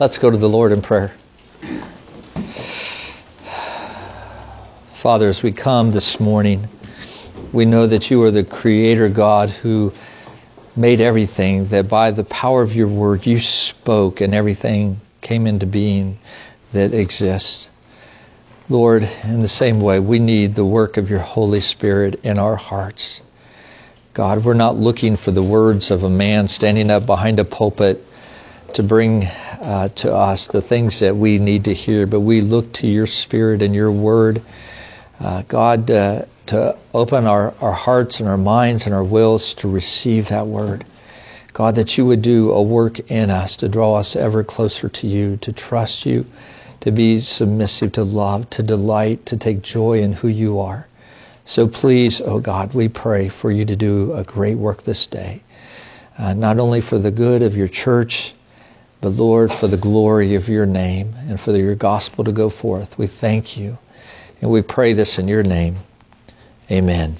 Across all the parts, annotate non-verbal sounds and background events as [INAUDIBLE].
Let's go to the Lord in prayer. Father, as we come this morning, we know that you are the creator God who made everything, that by the power of your word you spoke and everything came into being that exists. Lord, in the same way, we need the work of your Holy Spirit in our hearts. God, we're not looking for the words of a man standing up behind a pulpit to bring uh, to us the things that we need to hear, but we look to your Spirit and your word uh, God, uh, to open our, our hearts and our minds and our wills to receive that word. God, that you would do a work in us to draw us ever closer to you, to trust you, to be submissive to love, to delight, to take joy in who you are. So please, oh God, we pray for you to do a great work this day, uh, not only for the good of your church, but Lord, for the glory of your name and for your gospel to go forth. We thank you. And we pray this in your name. Amen.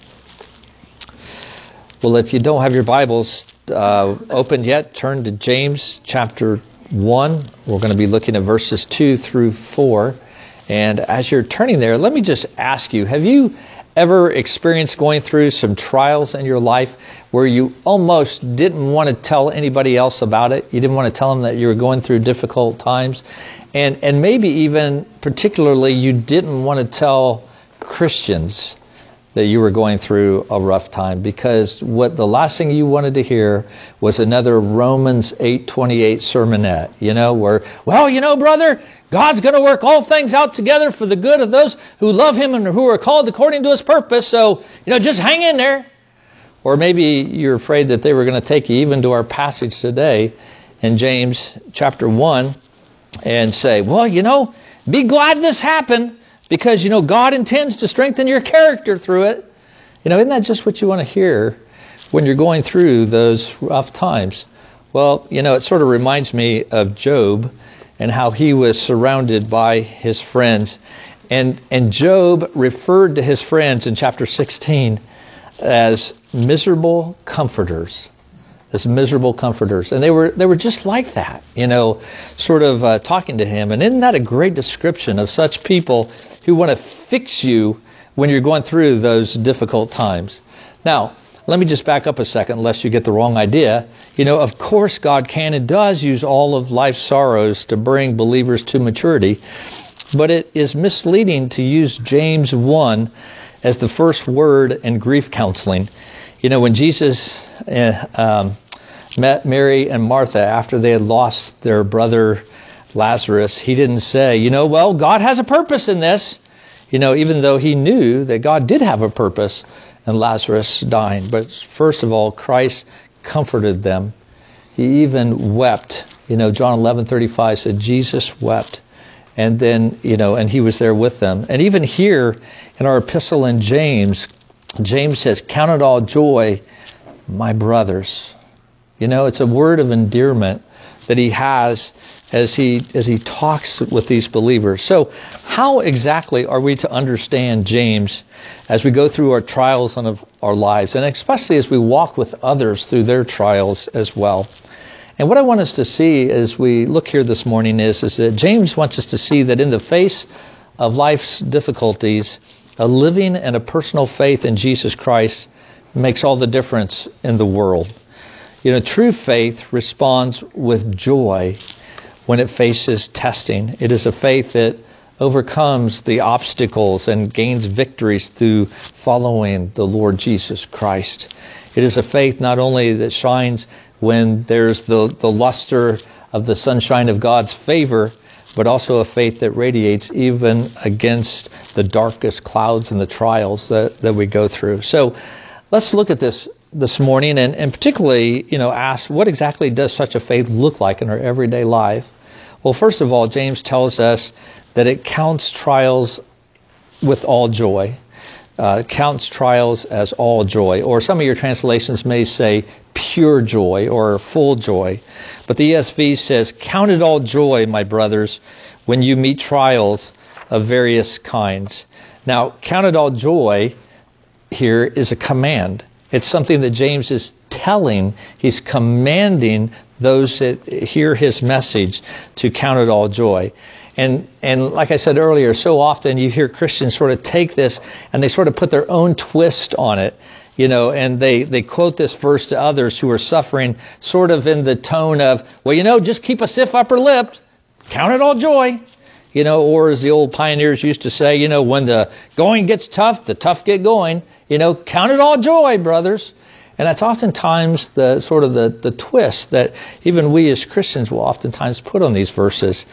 Well, if you don't have your Bibles uh, opened yet, turn to James chapter 1. We're going to be looking at verses 2 through 4. And as you're turning there, let me just ask you have you ever experienced going through some trials in your life where you almost didn't want to tell anybody else about it? You didn't want to tell them that you were going through difficult times? And, and maybe even particularly you didn't want to tell Christians that you were going through a rough time because what the last thing you wanted to hear was another Romans 8:28 sermonette, you know, where well, you know, brother, God's going to work all things out together for the good of those who love him and who are called according to his purpose. So, you know, just hang in there. Or maybe you're afraid that they were going to take you even to our passage today in James chapter 1 and say, well, you know, be glad this happened because, you know, God intends to strengthen your character through it. You know, isn't that just what you want to hear when you're going through those rough times? Well, you know, it sort of reminds me of Job and how he was surrounded by his friends. And, and Job referred to his friends in chapter 16 as miserable comforters as miserable comforters. And they were they were just like that, you know, sort of uh, talking to him. And isn't that a great description of such people who want to fix you when you're going through those difficult times? Now, let me just back up a second, lest you get the wrong idea. You know, of course, God can and does use all of life's sorrows to bring believers to maturity, but it is misleading to use James 1 as the first word in grief counseling. You know, when Jesus uh, um, met Mary and Martha after they had lost their brother Lazarus, he didn't say, you know, well, God has a purpose in this. You know, even though he knew that God did have a purpose in Lazarus dying. But first of all, Christ comforted them. He even wept. You know, John 11:35 said Jesus wept. And then, you know, and he was there with them. And even here in our epistle in James, James says, Count it all joy, my brothers. You know, it's a word of endearment that he has as he as he talks with these believers. So, how exactly are we to understand James as we go through our trials of our lives, and especially as we walk with others through their trials as well? And what I want us to see as we look here this morning is, is that James wants us to see that in the face of life's difficulties, a living and a personal faith in Jesus Christ makes all the difference in the world. You know, true faith responds with joy when it faces testing. It is a faith that overcomes the obstacles and gains victories through following the Lord Jesus Christ. It is a faith not only that shines when there's the, the luster of the sunshine of God's favor, but also a faith that radiates even against the darkest clouds and the trials that, that we go through. So let's look at this this morning and, and particularly, you know, ask what exactly does such a faith look like in our everyday life? Well, first of all, James tells us that it counts trials with all joy. Uh, counts trials as all joy, or some of your translations may say pure joy or full joy. But the ESV says, Count it all joy, my brothers, when you meet trials of various kinds. Now, count it all joy here is a command. It's something that James is telling, he's commanding those that hear his message to count it all joy. And, and like I said earlier, so often you hear Christians sort of take this and they sort of put their own twist on it, you know, and they, they quote this verse to others who are suffering sort of in the tone of, well, you know, just keep a stiff upper lip, count it all joy. You know, or as the old pioneers used to say, you know, when the going gets tough, the tough get going. You know, count it all joy, brothers. And that's oftentimes the sort of the, the twist that even we as Christians will oftentimes put on these verses.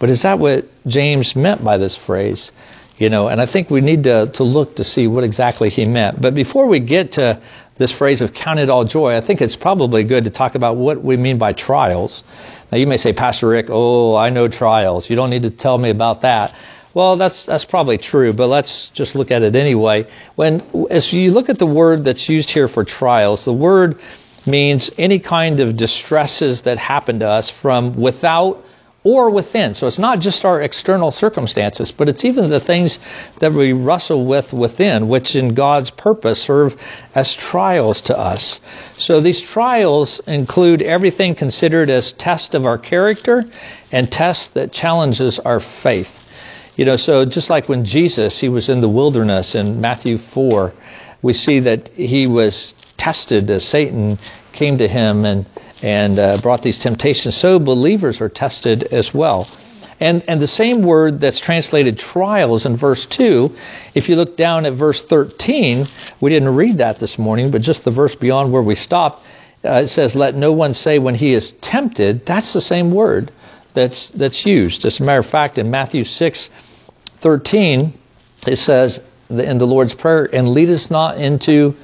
But is that what James meant by this phrase? You know, and I think we need to, to look to see what exactly he meant. But before we get to this phrase of count it all joy, I think it's probably good to talk about what we mean by trials. Now you may say, Pastor Rick, oh, I know trials. You don't need to tell me about that. Well, that's that's probably true, but let's just look at it anyway. When as you look at the word that's used here for trials, the word means any kind of distresses that happen to us from without or within. So it's not just our external circumstances, but it's even the things that we wrestle with within, which in God's purpose serve as trials to us. So these trials include everything considered as test of our character and tests that challenges our faith. You know, so just like when Jesus, he was in the wilderness in Matthew 4, we see that he was tested as Satan came to him and, and uh, brought these temptations. So believers are tested as well. And, and the same word that's translated trials in verse 2, if you look down at verse 13, we didn't read that this morning, but just the verse beyond where we stopped, uh, it says, Let no one say when he is tempted. That's the same word that's, that's used. As a matter of fact, in Matthew 6 13, it says in the Lord's Prayer, and lead us not into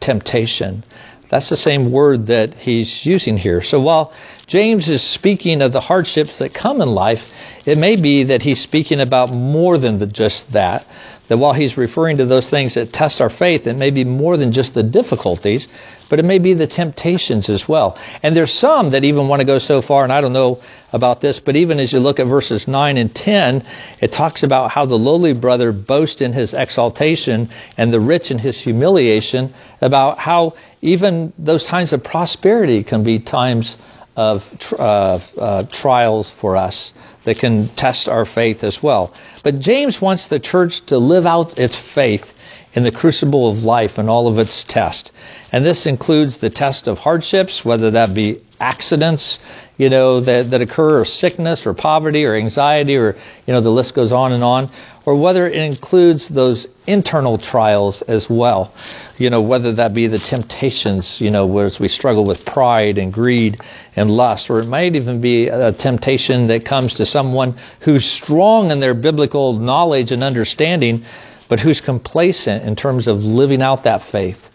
temptation. That's the same word that he's using here. So while James is speaking of the hardships that come in life, it may be that he's speaking about more than the, just that. That while he's referring to those things that test our faith, it may be more than just the difficulties, but it may be the temptations as well. And there's some that even want to go so far, and I don't know about this, but even as you look at verses 9 and 10, it talks about how the lowly brother boasts in his exaltation and the rich in his humiliation, about how even those times of prosperity can be times of uh, uh, trials for us that can test our faith as well. But James wants the church to live out its faith in the crucible of life and all of its tests. And this includes the test of hardships, whether that be accidents, you know, that, that occur, or sickness, or poverty, or anxiety, or, you know, the list goes on and on, or whether it includes those internal trials as well, you know, whether that be the temptations, you know, whereas we struggle with pride and greed and lust, or it might even be a temptation that comes to someone who's strong in their biblical knowledge and understanding, but who's complacent in terms of living out that faith.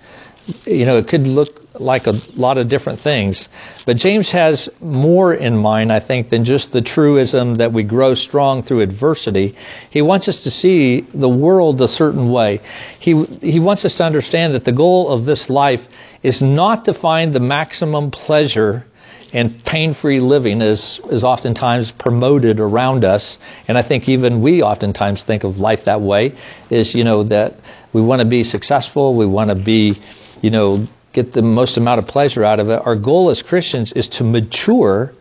You know, it could look like a lot of different things. But James has more in mind, I think, than just the truism that we grow strong through adversity. He wants us to see the world a certain way. He, he wants us to understand that the goal of this life is not to find the maximum pleasure and pain-free living is, is oftentimes promoted around us. And I think even we oftentimes think of life that way, is, you know, that we want to be successful, we want to be, you know, get the most amount of pleasure out of it. Our goal as Christians is to mature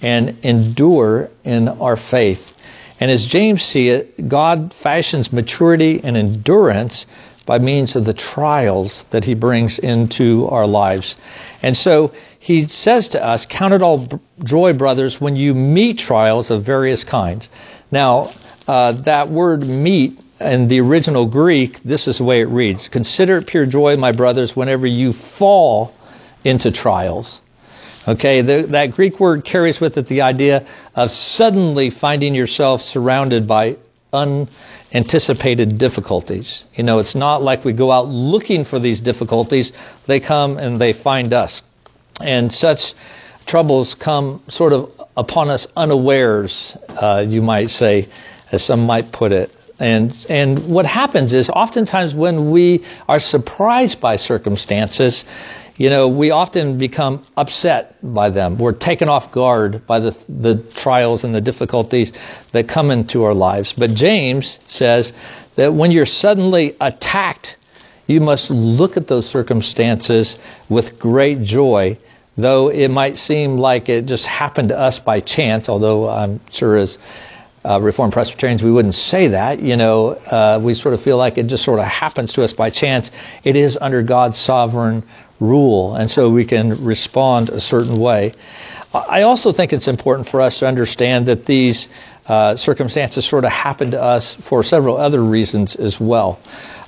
and endure in our faith. And as James see it, God fashions maturity and endurance by means of the trials that he brings into our lives. And so he says to us, Count it all joy, brothers, when you meet trials of various kinds. Now, uh, that word meet in the original Greek, this is the way it reads Consider it pure joy, my brothers, whenever you fall into trials. Okay, the, that Greek word carries with it the idea of suddenly finding yourself surrounded by unanticipated difficulties. You know, it's not like we go out looking for these difficulties, they come and they find us. And such troubles come sort of upon us unawares, uh, you might say, as some might put it. And, and what happens is oftentimes when we are surprised by circumstances, you know, we often become upset by them. We're taken off guard by the, the trials and the difficulties that come into our lives. But James says that when you're suddenly attacked you must look at those circumstances with great joy though it might seem like it just happened to us by chance, although I'm sure as uh, Reformed Presbyterians we wouldn't say that. You know, uh, we sort of feel like it just sort of happens to us by chance. It is under God's sovereign rule, and so we can respond a certain way. I also think it's important for us to understand that these uh, circumstances sort of happen to us for several other reasons as well.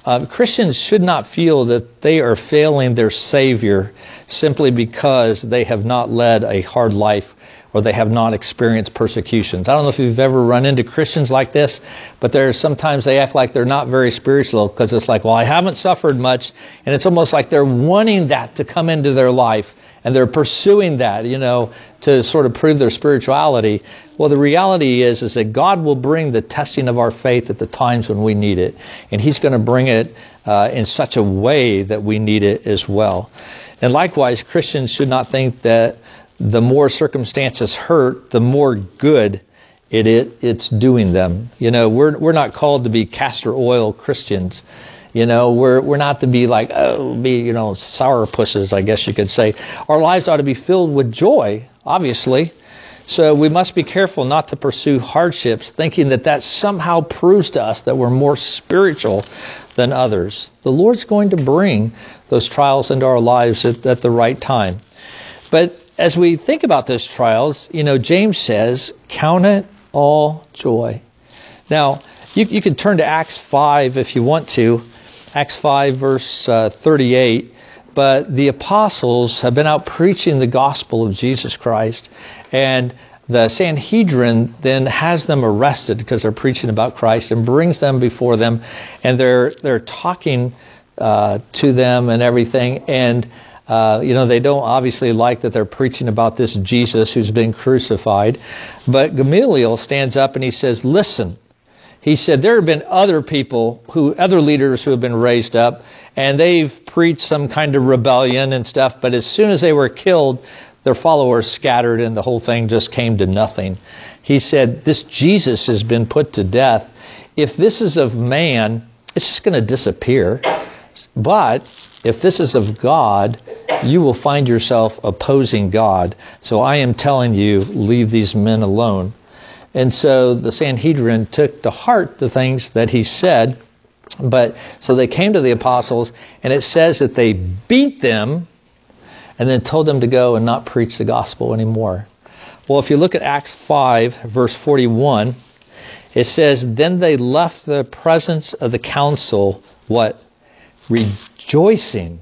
Uh, Christians should not feel that they are failing their Savior simply because they have not led a hard life or they have not experienced persecutions. I don't know if you've ever run into Christians like this, but there's sometimes they act like they're not very spiritual because it's like, well, I haven't suffered much, and it's almost like they're wanting that to come into their life and they're pursuing that, you know, to sort of prove their spirituality. Well, the reality is, is that God will bring the testing of our faith at the times when we need it, and He's going to bring it uh, in such a way that we need it as well. And likewise, Christians should not think that the more circumstances hurt, the more good it, it it's doing them. You know, we're we're not called to be castor oil Christians. You know, we're we're not to be like oh, be you know sour pusses, I guess you could say. Our lives ought to be filled with joy, obviously. So we must be careful not to pursue hardships, thinking that that somehow proves to us that we're more spiritual than others. The Lord's going to bring those trials into our lives at, at the right time. But as we think about those trials, you know, James says, count it all joy. Now, you, you can turn to Acts 5 if you want to. Acts 5, verse uh, 38. But the apostles have been out preaching the gospel of Jesus Christ, and the Sanhedrin then has them arrested because they're preaching about Christ and brings them before them, and they're they're talking uh, to them and everything, and uh, you know, they don't obviously like that they're preaching about this Jesus who's been crucified. But Gamaliel stands up and he says, Listen, he said, there have been other people who, other leaders who have been raised up, and they've preached some kind of rebellion and stuff, but as soon as they were killed, their followers scattered and the whole thing just came to nothing. He said, This Jesus has been put to death. If this is of man, it's just going to disappear. But if this is of God, you will find yourself opposing God. So I am telling you, leave these men alone. And so the Sanhedrin took to heart the things that he said. But so they came to the apostles, and it says that they beat them and then told them to go and not preach the gospel anymore. Well, if you look at Acts 5, verse 41, it says, Then they left the presence of the council, what? Rejoicing,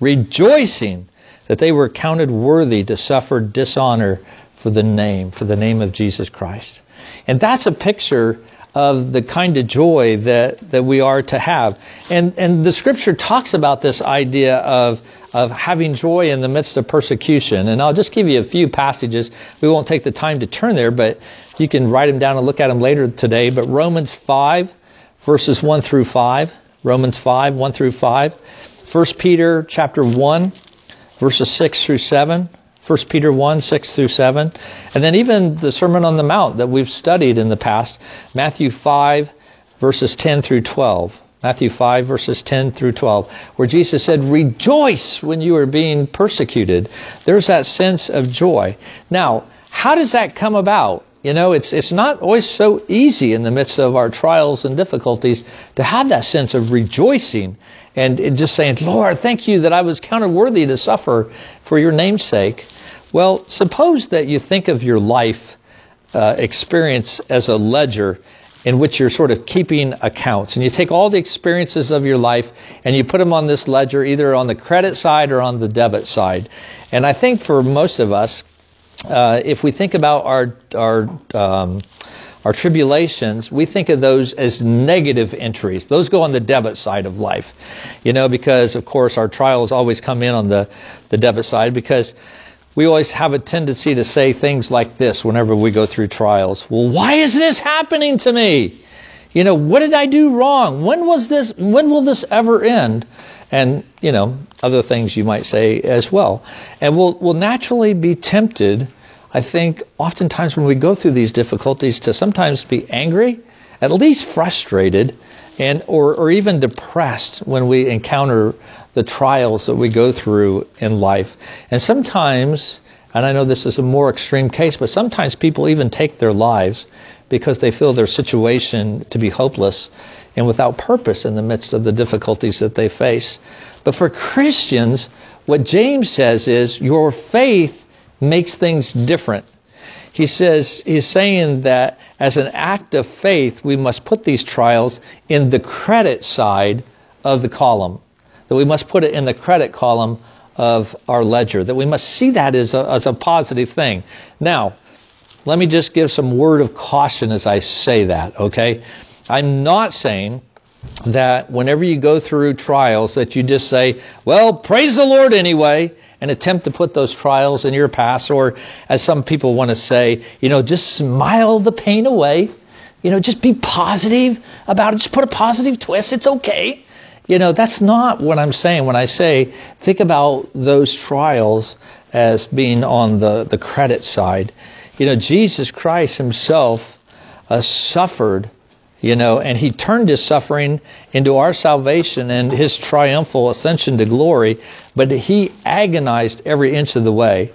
rejoicing that they were counted worthy to suffer dishonor for the name, for the name of Jesus Christ. And that's a picture of the kind of joy that, that we are to have. And, and the scripture talks about this idea of, of having joy in the midst of persecution. And I'll just give you a few passages. We won't take the time to turn there, but you can write them down and look at them later today. But Romans 5, verses 1 through 5. Romans 5, 1 through 5. 1 Peter chapter 1, verses 6 through 7. 1 Peter 1, 6 through 7. And then even the Sermon on the Mount that we've studied in the past, Matthew 5, verses 10 through 12. Matthew 5, verses 10 through 12, where Jesus said, Rejoice when you are being persecuted. There's that sense of joy. Now, how does that come about? You know, it's, it's not always so easy in the midst of our trials and difficulties to have that sense of rejoicing and, and just saying, Lord, thank you that I was counted worthy to suffer for your name's sake. Well, suppose that you think of your life uh, experience as a ledger in which you're sort of keeping accounts. And you take all the experiences of your life and you put them on this ledger, either on the credit side or on the debit side. And I think for most of us, uh, if we think about our our um, our tribulations, we think of those as negative entries. Those go on the debit side of life, you know, because of course our trials always come in on the the debit side because we always have a tendency to say things like this whenever we go through trials. Well, why is this happening to me? You know, what did I do wrong? When was this? When will this ever end? And you know other things you might say as well. And we'll we'll naturally be tempted, I think, oftentimes when we go through these difficulties, to sometimes be angry, at least frustrated, and or or even depressed when we encounter the trials that we go through in life. And sometimes, and I know this is a more extreme case, but sometimes people even take their lives because they feel their situation to be hopeless and without purpose in the midst of the difficulties that they face. But for Christians, what James says is your faith makes things different. He says, he's saying that as an act of faith, we must put these trials in the credit side of the column. That we must put it in the credit column of our ledger. That we must see that as a, as a positive thing. Now, let me just give some word of caution as I say that, okay? I'm not saying that whenever you go through trials that you just say, well, praise the Lord anyway, and attempt to put those trials in your past, or as some people want to say, you know, just smile the pain away. You know, just be positive about it. Just put a positive twist. It's okay. You know, that's not what I'm saying when I say think about those trials as being on the, the credit side. You know, Jesus Christ himself uh, suffered you know, and he turned his suffering into our salvation and his triumphal ascension to glory, but he agonized every inch of the way.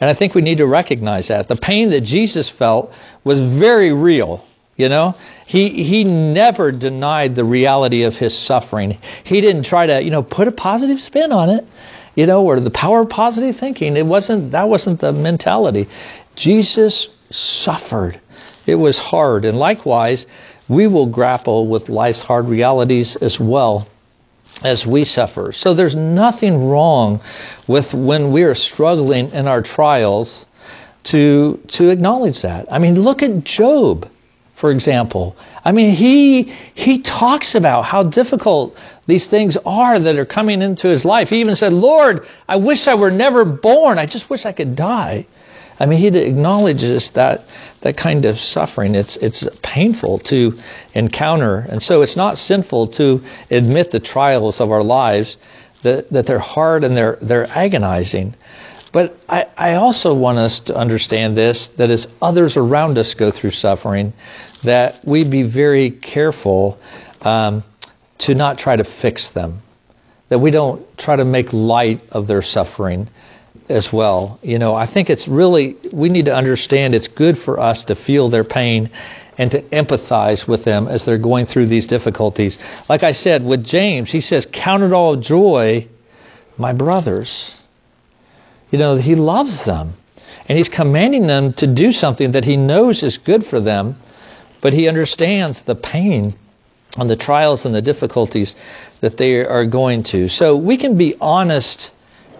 And I think we need to recognize that. The pain that Jesus felt was very real. You know, he he never denied the reality of his suffering. He didn't try to, you know, put a positive spin on it, you know, or the power of positive thinking. It wasn't that wasn't the mentality. Jesus suffered. It was hard. And likewise, we will grapple with life's hard realities as well as we suffer. So there's nothing wrong with when we are struggling in our trials to to acknowledge that. I mean, look at Job, for example. I mean, he he talks about how difficult these things are that are coming into his life. He even said, "Lord, I wish I were never born. I just wish I could die." I mean, he acknowledges that that kind of suffering. It's it's painful to encounter, and so it's not sinful to admit the trials of our lives that that they're hard and they're they're agonizing. But I, I also want us to understand this that as others around us go through suffering, that we be very careful um, to not try to fix them, that we don't try to make light of their suffering as well. You know, I think it's really, we need to understand it's good for us to feel their pain and to empathize with them as they're going through these difficulties. Like I said, with James, he says, Count it all joy, my brothers. You know, he loves them. And he's commanding them to do something that he knows is good for them, but he understands the pain and the trials and the difficulties that they are going to. So we can be honest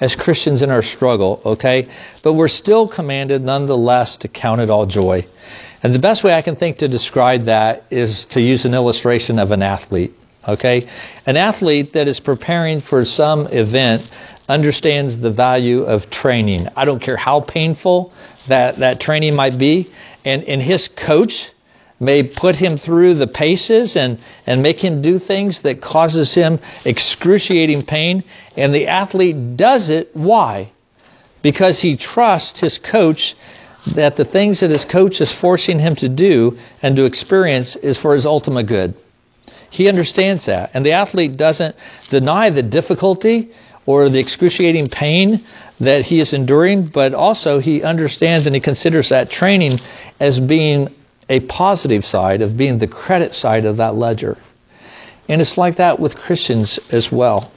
as Christians in our struggle, okay? But we're still commanded nonetheless to count it all joy. And the best way I can think to describe that is to use an illustration of an athlete, okay? An athlete that is preparing for some event understands the value of training. I don't care how painful that, that training might be. And, and his coach may put him through the paces and, and make him do things that causes him excruciating pain. And the athlete does it. Why? Because he trusts his coach that the things that his coach is forcing him to do and to experience is for his ultimate good. He understands that. And the athlete doesn't deny the difficulty or the excruciating pain that he is enduring, but also he understands and he considers that training as being a positive side of being the credit side of that ledger. And it's like that with Christians as well.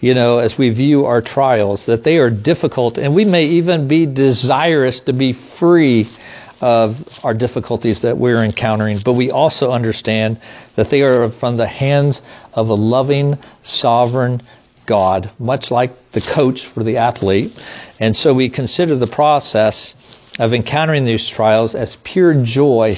You know, as we view our trials, that they are difficult, and we may even be desirous to be free of our difficulties that we're encountering, but we also understand that they are from the hands of a loving, sovereign God, much like the coach for the athlete. And so we consider the process of encountering these trials as pure joy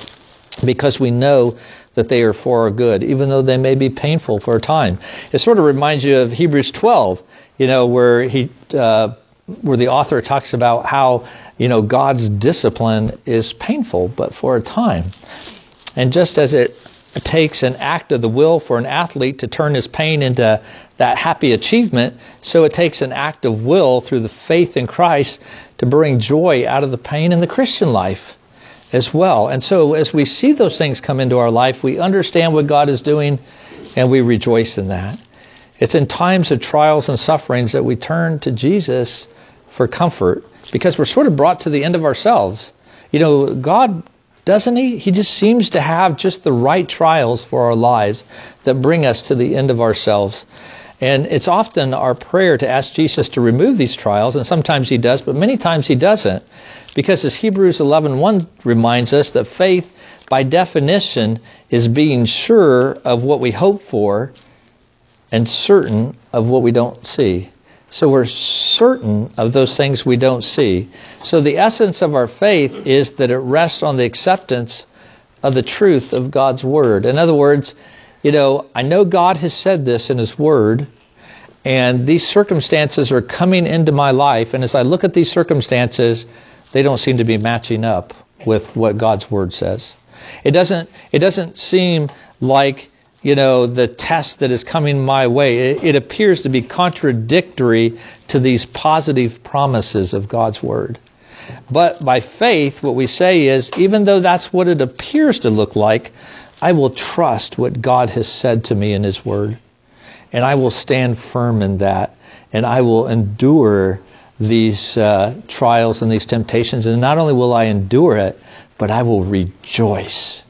because we know that they are for our good, even though they may be painful for a time. It sort of reminds you of Hebrews 12, you know, where he, uh, where the author talks about how, you know, God's discipline is painful, but for a time. And just as it takes an act of the will for an athlete to turn his pain into that happy achievement, so it takes an act of will through the faith in Christ to bring joy out of the pain in the Christian life as well. And so as we see those things come into our life, we understand what God is doing and we rejoice in that. It's in times of trials and sufferings that we turn to Jesus for comfort because we're sort of brought to the end of ourselves. You know, God doesn't he? He just seems to have just the right trials for our lives that bring us to the end of ourselves. And it's often our prayer to ask Jesus to remove these trials, and sometimes he does, but many times he doesn't. Because as Hebrews 11:1 reminds us that faith by definition is being sure of what we hope for and certain of what we don't see. So we're certain of those things we don't see. So the essence of our faith is that it rests on the acceptance of the truth of God's Word. In other words, you know, I know God has said this in His Word, and these circumstances are coming into my life, and as I look at these circumstances, they don't seem to be matching up with what God's Word says. It doesn't, it doesn't seem like you know, the test that is coming my way. It, it, appears to be contradictory to these positive promises of God's Word. But by faith, what we say is, even though that's what it appears to look like, I will trust what God has said to me in His Word. And I will stand firm in that. And I will endure these uh, trials and these temptations. And not only will I endure it, but I will rejoice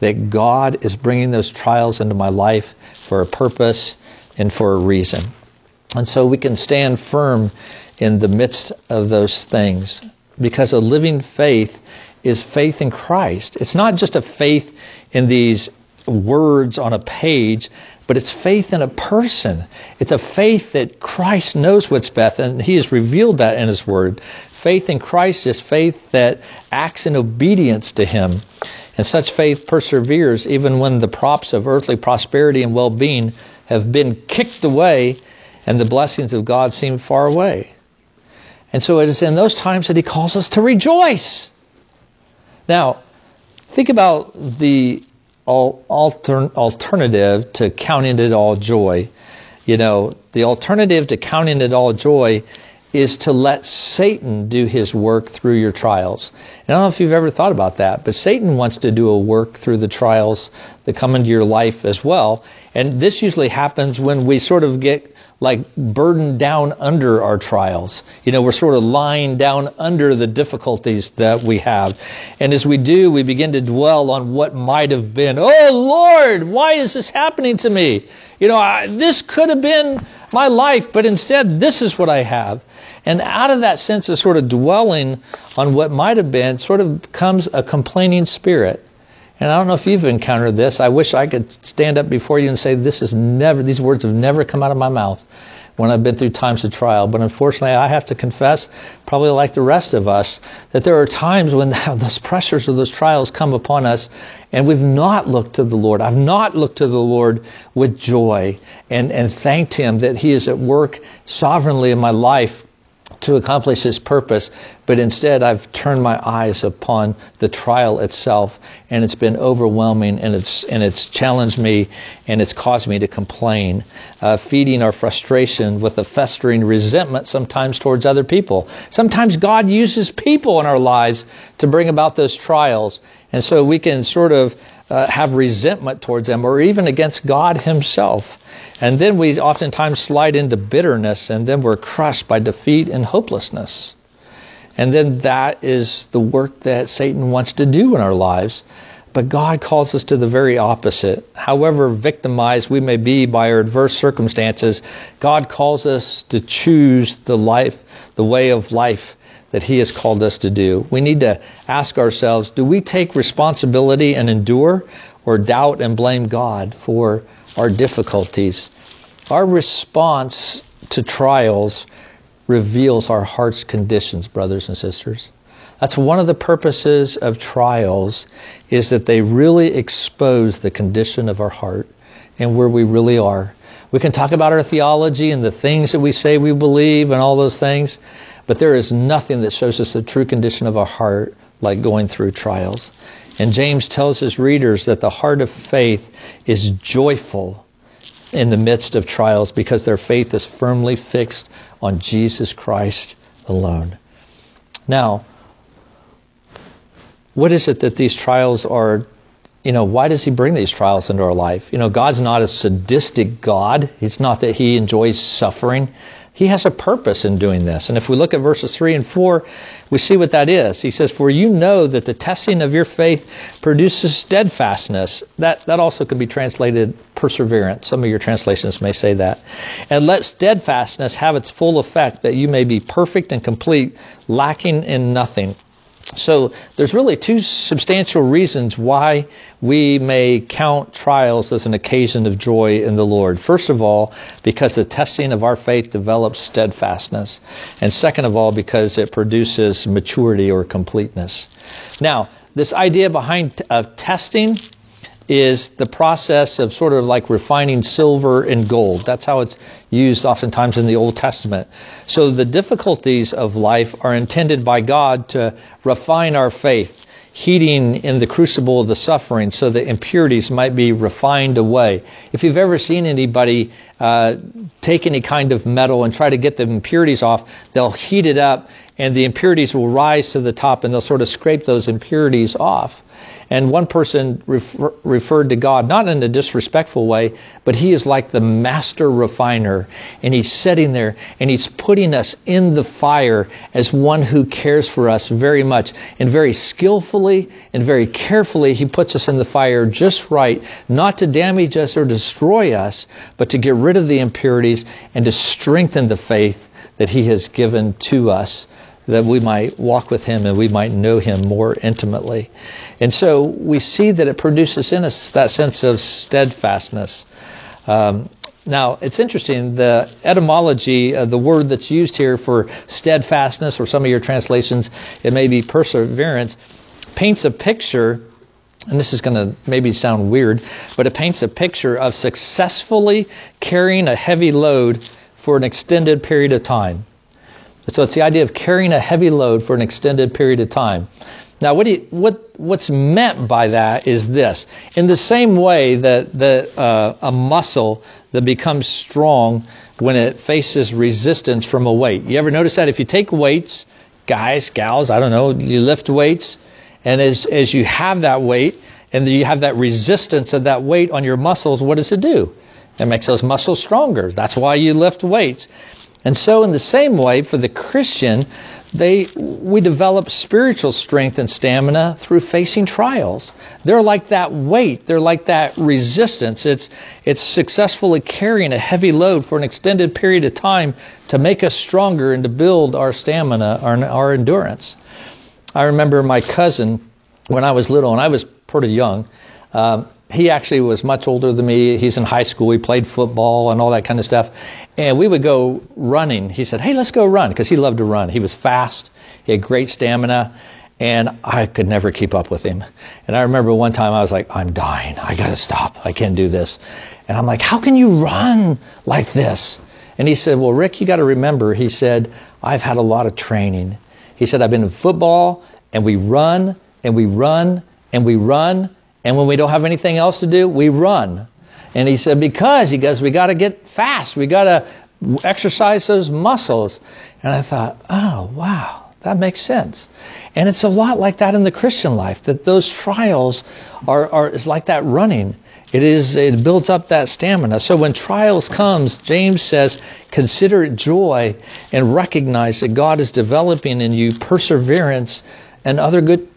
that God is bringing those trials into my life for a purpose and for a reason. And so we can stand firm in the midst of those things because a living faith is faith in Christ. It's not just a faith in these words on a page, but it's faith in a person. It's a faith that Christ knows what's best, and He has revealed that in His Word. Faith in Christ is faith that acts in obedience to Him. And such faith perseveres even when the props of earthly prosperity and well being have been kicked away and the blessings of God seem far away. And so it is in those times that He calls us to rejoice. Now, think about the alternative to counting it all joy. You know, the alternative to counting it all joy is to let Satan do his work through your trials. And I don't know if you've ever thought about that, but Satan wants to do a work through the trials that come into your life as well. And this usually happens when we sort of get like burdened down under our trials. You know, we're sort of lying down under the difficulties that we have. And as we do, we begin to dwell on what might have been. Oh Lord, why is this happening to me? You know, I, this could have been my life, but instead this is what I have. And out of that sense of sort of dwelling on what might have been, sort of comes a complaining spirit. And I don't know if you've encountered this. I wish I could stand up before you and say, this is never, these words have never come out of my mouth when I've been through times of trial. But unfortunately, I have to confess, probably like the rest of us, that there are times when [LAUGHS] those pressures or those trials come upon us and we've not looked to the Lord. I've not looked to the Lord with joy and, and thanked Him that He is at work sovereignly in my life to accomplish his purpose, but instead I've turned my eyes upon the trial itself, and it's been overwhelming, and it's and it's challenged me, and it's caused me to complain, uh, feeding our frustration with a festering resentment sometimes towards other people. Sometimes God uses people in our lives to bring about those trials, and so we can sort of uh, have resentment towards them, or even against God Himself. And then we oftentimes slide into bitterness, and then we're crushed by defeat and hopelessness. And then that is the work that Satan wants to do in our lives. But God calls us to the very opposite. However victimized we may be by our adverse circumstances, God calls us to choose the life, the way of life that He has called us to do. We need to ask ourselves, do we take responsibility and endure or doubt and blame God for our difficulties. Our response to trials reveals our heart's conditions, brothers and sisters. That's one of the purposes of trials is that they really expose the condition of our heart and where we really are. We can talk about our theology and the things that we say we believe and all those things, but there is nothing that shows us the true condition of our heart like going through trials. And James tells his readers that the heart of faith is joyful in the midst of trials because their faith is firmly fixed on Jesus Christ alone. Now, what is it that these trials are you know, why does he bring these trials into our life? You know, God's not a sadistic God. It's not that he enjoys suffering. He has a purpose in doing this. And if we look at verses 3 and 4, we see what that is. He says, For you know that the testing of your faith produces steadfastness. That, that also can be translated perseverance. Some of your translations may say that. And let steadfastness have its full effect, that you may be perfect and complete, lacking in nothing. So there's really two substantial reasons why we may count trials as an occasion of joy in the Lord. First of all, because the testing of our faith develops steadfastness. And second of all, because it produces maturity or completeness. Now, this idea behind uh, testing is the process of sort of like refining silver and gold. That's how it's used oftentimes in the Old Testament. So the difficulties of life are intended by God to refine our faith, heating in the crucible of the suffering so that impurities might be refined away. If you've ever seen anybody uh, take any kind of metal and try to get the impurities off, they'll heat it up and the impurities will rise to the top and they'll sort of scrape those impurities off. And one person refer, referred to God not in a disrespectful way, but he is like the master refiner. And he's sitting there and he's putting us in the fire as one who cares for us very much. And very skillfully and very carefully, he puts us in the fire just right, not to damage us or destroy us, but to get rid of the impurities and to strengthen the faith that he has given to us that we might walk with him and we might know him more intimately. And so we see that it produces in us that sense of steadfastness. Um, now, it's interesting, the etymology, of the word that's used here for steadfastness, or some of your translations, it may be perseverance, paints a picture, and this is going to maybe sound weird, but it paints a picture of successfully carrying a heavy load for an extended period of time. So it's the idea of carrying a heavy load for an extended period of time. Now, what, you, what what's meant by that is this: in the same way that the, uh, a muscle that becomes strong when it faces resistance from a weight. You ever notice that if you take weights, guys, gals, I don't know, you lift weights, and as as you have that weight and you have that resistance of that weight on your muscles, what does it do? It makes those muscles stronger. That's why you lift weights. And so, in the same way, for the Christian, they we develop spiritual strength and stamina through facing trials. They're like that weight. They're like that resistance. It's it's successfully carrying a heavy load for an extended period of time to make us stronger and to build our stamina, our, our endurance. I remember my cousin when I was little, and I was pretty young. Um, he actually was much older than me. He's in high school. He played football and all that kind of stuff. And we would go running. He said, Hey, let's go run because he loved to run. He was fast. He had great stamina. And I could never keep up with him. And I remember one time I was like, I'm dying. I got to stop. I can't do this. And I'm like, How can you run like this? And he said, Well, Rick, you got to remember, he said, I've had a lot of training. He said, I've been in football and we run and we run and we run and when we don't have anything else to do, we run. And he said, because he goes, we got to get fast. We got to exercise those muscles. And I thought, oh, wow, that makes sense. And it's a lot like that in the Christian life, that those trials are, are is like that running. It is, it builds up that stamina. So when trials comes, James says, consider it joy and recognize that God is developing in you perseverance and other good,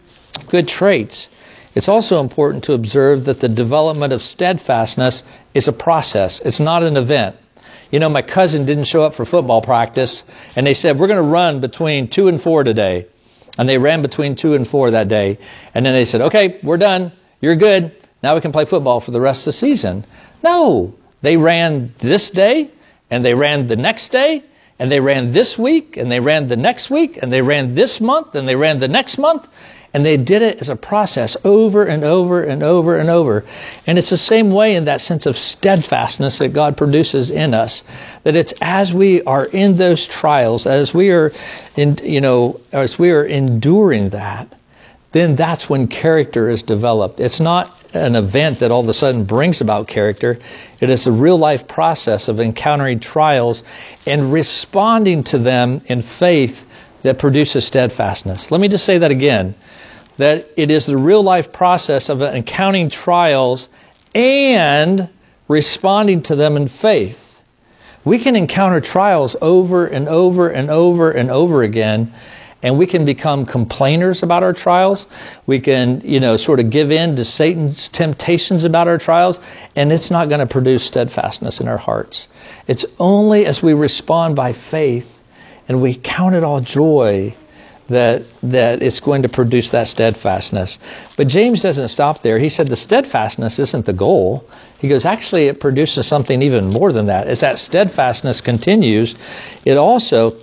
good traits. It's also important to observe that the development of steadfastness is a process. It's not an event. You know, my cousin didn't show up for football practice, and they said, We're going to run between 2 and 4 today. And they ran between 2 and 4 that day. And then they said, Okay, we're done. You're good. Now we can play football for the rest of the season. No. They ran this day, and they ran the next day, and they ran this week, and they ran the next week, and they ran this month, and they ran the next month, and they did it as a process over and over and over and over. And it's the same way in that sense of steadfastness that God produces in us. That it's as we are in those trials, as we are in, you know, as we are enduring that, then that's when character is developed. It's not an event that all of a sudden brings about character. It is a real life process of encountering trials and responding to them in faith that produces steadfastness. Let me just say that again that it is the real life process of encountering trials and responding to them in faith. We can encounter trials over and over and over and over again, and we can become complainers about our trials. We can, you know, sort of give in to Satan's temptations about our trials, and it's not going to produce steadfastness in our hearts. It's only as we respond by faith and we count it all joy that that it's going to produce that steadfastness. But James doesn't stop there. He said the steadfastness isn't the goal. He goes, actually, it produces something even more than that. As that steadfastness continues, it also,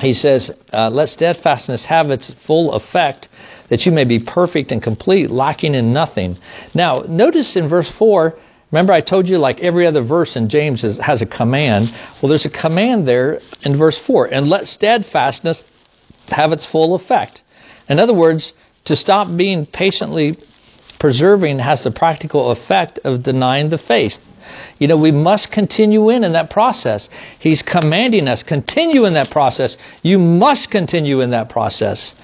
he says, uh, let steadfastness have its full effect, that you may be perfect and complete, lacking in nothing. Now, notice in verse four. Remember, I told you like every other verse in James has a command. Well, there's a command there in verse 4. And let steadfastness have its full effect. In other words, to stop being patiently preserving has the practical effect of denying the faith. You know, we must continue in in that process. He's commanding us, continue in that process. You must continue in that process.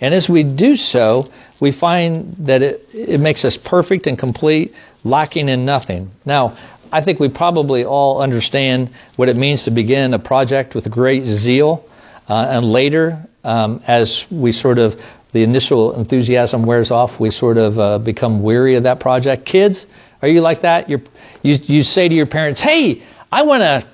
And as we do so, we find that it, it makes us perfect and complete, lacking in nothing. Now, I think we probably all understand what it means to begin a project with great zeal. Uh, and later, um, as we sort of, the initial enthusiasm wears off, we sort of uh, become weary of that project. Kids, are you like that? You're, you you say to your parents, "Hey, I want to,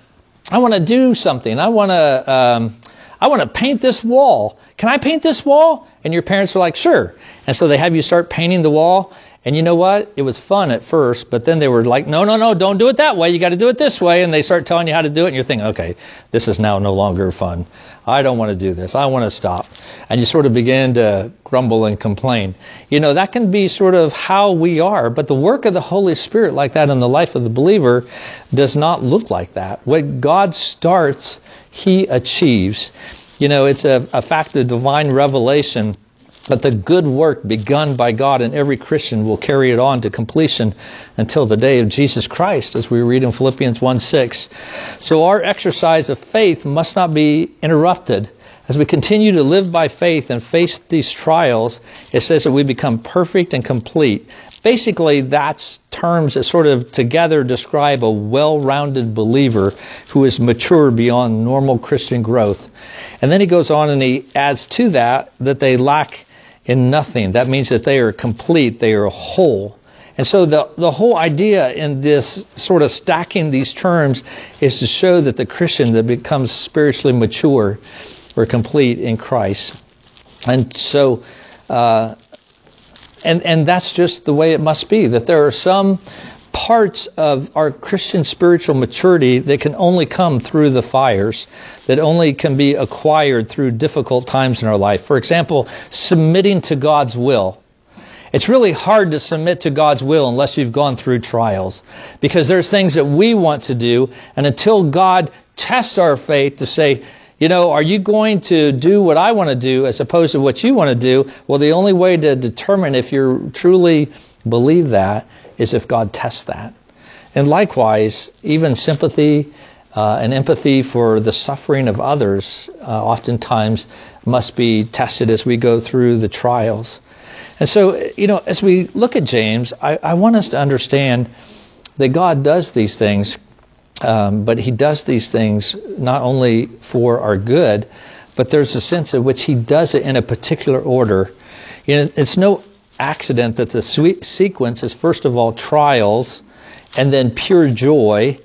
I want to do something. I want to, um, I want to paint this wall. Can I paint this wall?" And your parents are like, "Sure." And so they have you start painting the wall. And you know what? It was fun at first, but then they were like, no, no, no, don't do it that way. You got to do it this way. And they start telling you how to do it, and you're thinking, okay, this is now no longer fun. I don't want to do this. I want to stop. And you sort of begin to grumble and complain. You know, that can be sort of how we are, but the work of the Holy Spirit, like that in the life of the believer, does not look like that. What God starts, He achieves. You know, it's a, a fact of divine revelation but the good work begun by God in every Christian will carry it on to completion until the day of Jesus Christ, as we read in Philippians 1 6. So our exercise of faith must not be interrupted. As we continue to live by faith and face these trials, it says that we become perfect and complete. Basically, that's terms that sort of together describe a well rounded believer who is mature beyond normal Christian growth. And then he goes on and he adds to that that they lack in nothing. That means that they are complete, they are whole. And so the, the whole idea in this sort of stacking these terms is to show that the Christian that becomes spiritually mature or complete in Christ. And so, uh, and, and that's just the way it must be, that there are some parts of our Christian spiritual maturity that can only come through the fires, that only can be acquired through difficult times in our life. For example, submitting to God's will. It's really hard to submit to God's will unless you've gone through trials. Because there's things that we want to do, and until God tests our faith to say, you know, are you going to do what I want to do as opposed to what you want to do? Well, the only way to determine if you truly believe that is if God tests that. And likewise, even sympathy uh, and empathy for the suffering of others uh, oftentimes must be tested as we go through the trials. And so, you know, as we look at James, I, I want us to understand that God does these things, um, but He does these things not only for our good, but there's a sense in which He does it in a particular order. You know, it's no accident that the sequence is first of all trials, and then pure joy,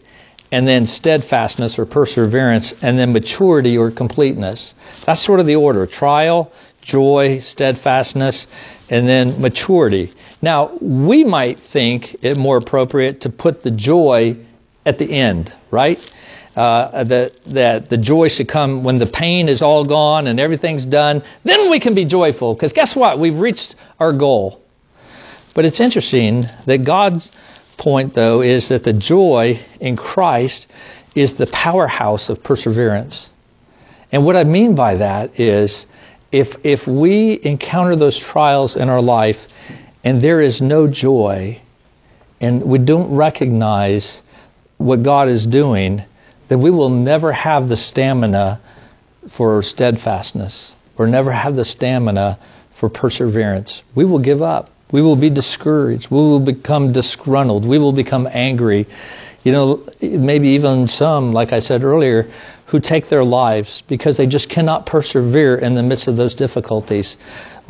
and then steadfastness or perseverance, and then maturity or completeness. That's sort of the order trial, joy, steadfastness, and then maturity. Now, we might think it more appropriate to put the joy at the end, right? Uh, that that the joy should come when the pain is all gone and everything's done. Then we can be joyful because guess what? We've reached our goal. But it's interesting that God's point, though, is that the joy in Christ is the powerhouse of perseverance. And what I mean by that is if if we encounter those trials in our life and there is no joy and we don't recognize what God is doing, then we will never have the stamina for steadfastness or never have the stamina for perseverance. We will give up. We will be discouraged. We will become disgruntled. We will become angry. You know, maybe even some, like I said earlier, who take their lives because they just cannot persevere in the midst of those difficulties.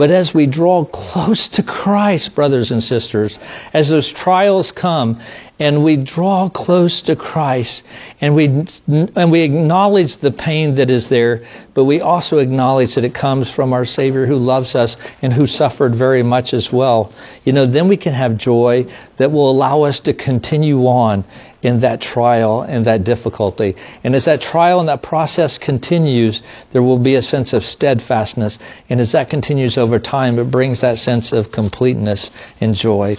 But as we draw close to Christ, brothers and sisters, as those trials come and we draw close to Christ and we and we acknowledge the pain that is there, but we also acknowledge that it comes from our Savior who loves us and who suffered very much as well. You know, then we can have joy that will allow us to continue on in that trial and that difficulty. And as that trial and that process continues, there will be a sense of steadfastness. And as that continues over time, it brings that sense of completeness and joy.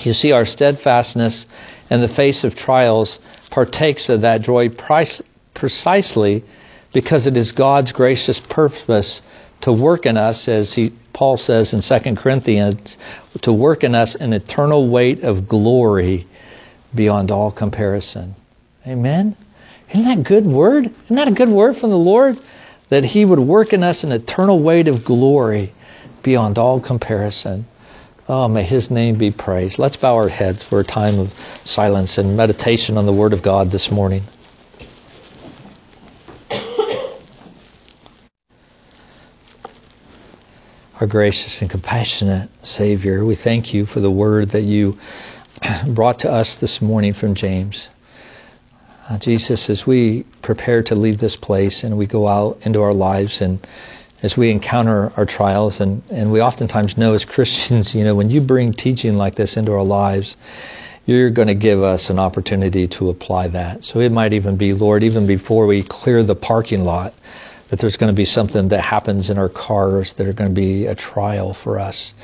You see, our steadfastness in the face of trials partakes of that joy precisely because it is God's gracious purpose to work in us, as he, Paul says in 2 Corinthians, to work in us an eternal weight of glory beyond all comparison. Amen? Isn't that a good word? Isn't that a good word from the Lord? That He would work in us an eternal weight of glory beyond all comparison. Oh, may His name be praised. Let's bow our heads for a time of silence and meditation on the Word of God this morning. Our gracious and compassionate Savior, we thank you for the Word that you [CLEARS THROAT] brought to us this morning from James. Uh, Jesus, as we prepare to leave this place and we go out into our lives and as we encounter our trials and, and we oftentimes know as Christians, you know, when you bring teaching like this into our lives, you're going to give us an opportunity to apply that. So it might even be, Lord, even before we clear the parking lot, that there's going to be something that happens in our cars that are going to be a trial for us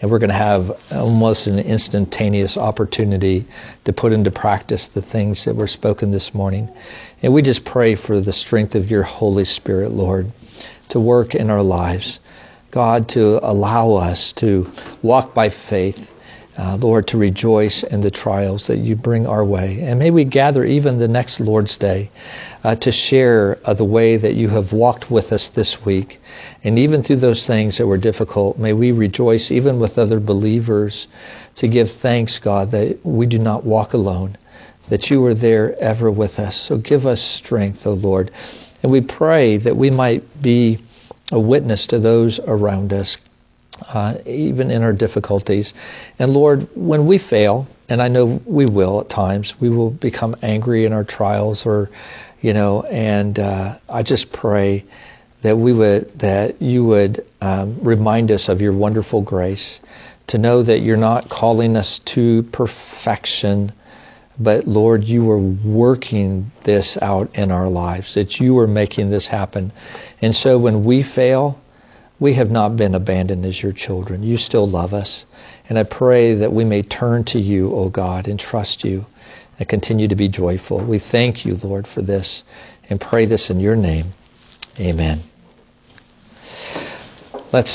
and we're going to have almost an instantaneous opportunity to put into practice the things that were spoken this morning. And we just pray for the strength of your Holy Spirit, Lord, to work in our lives. God, to allow us to walk by faith uh, Lord, to rejoice in the trials that you bring our way. And may we gather even the next Lord's Day uh, to share uh, the way that you have walked with us this week. And even through those things that were difficult, may we rejoice even with other believers to give thanks, God, that we do not walk alone, that you are there ever with us. So give us strength, O Lord. And we pray that we might be a witness to those around us uh, even in our difficulties. And Lord, when we fail, and I know we will at times, we will become angry in our trials, or you know, and uh, I just pray that we would that you would um, remind us of your wonderful grace, to know that you're not calling us to perfection. But Lord, you are working this out in our lives, that you are making this happen. And so when we fail, we have not been abandoned as your children. You still love us. And I pray that we may turn to you, O God, and trust you and continue to be joyful. We thank you, Lord, for this and pray this in your name. Amen. Let's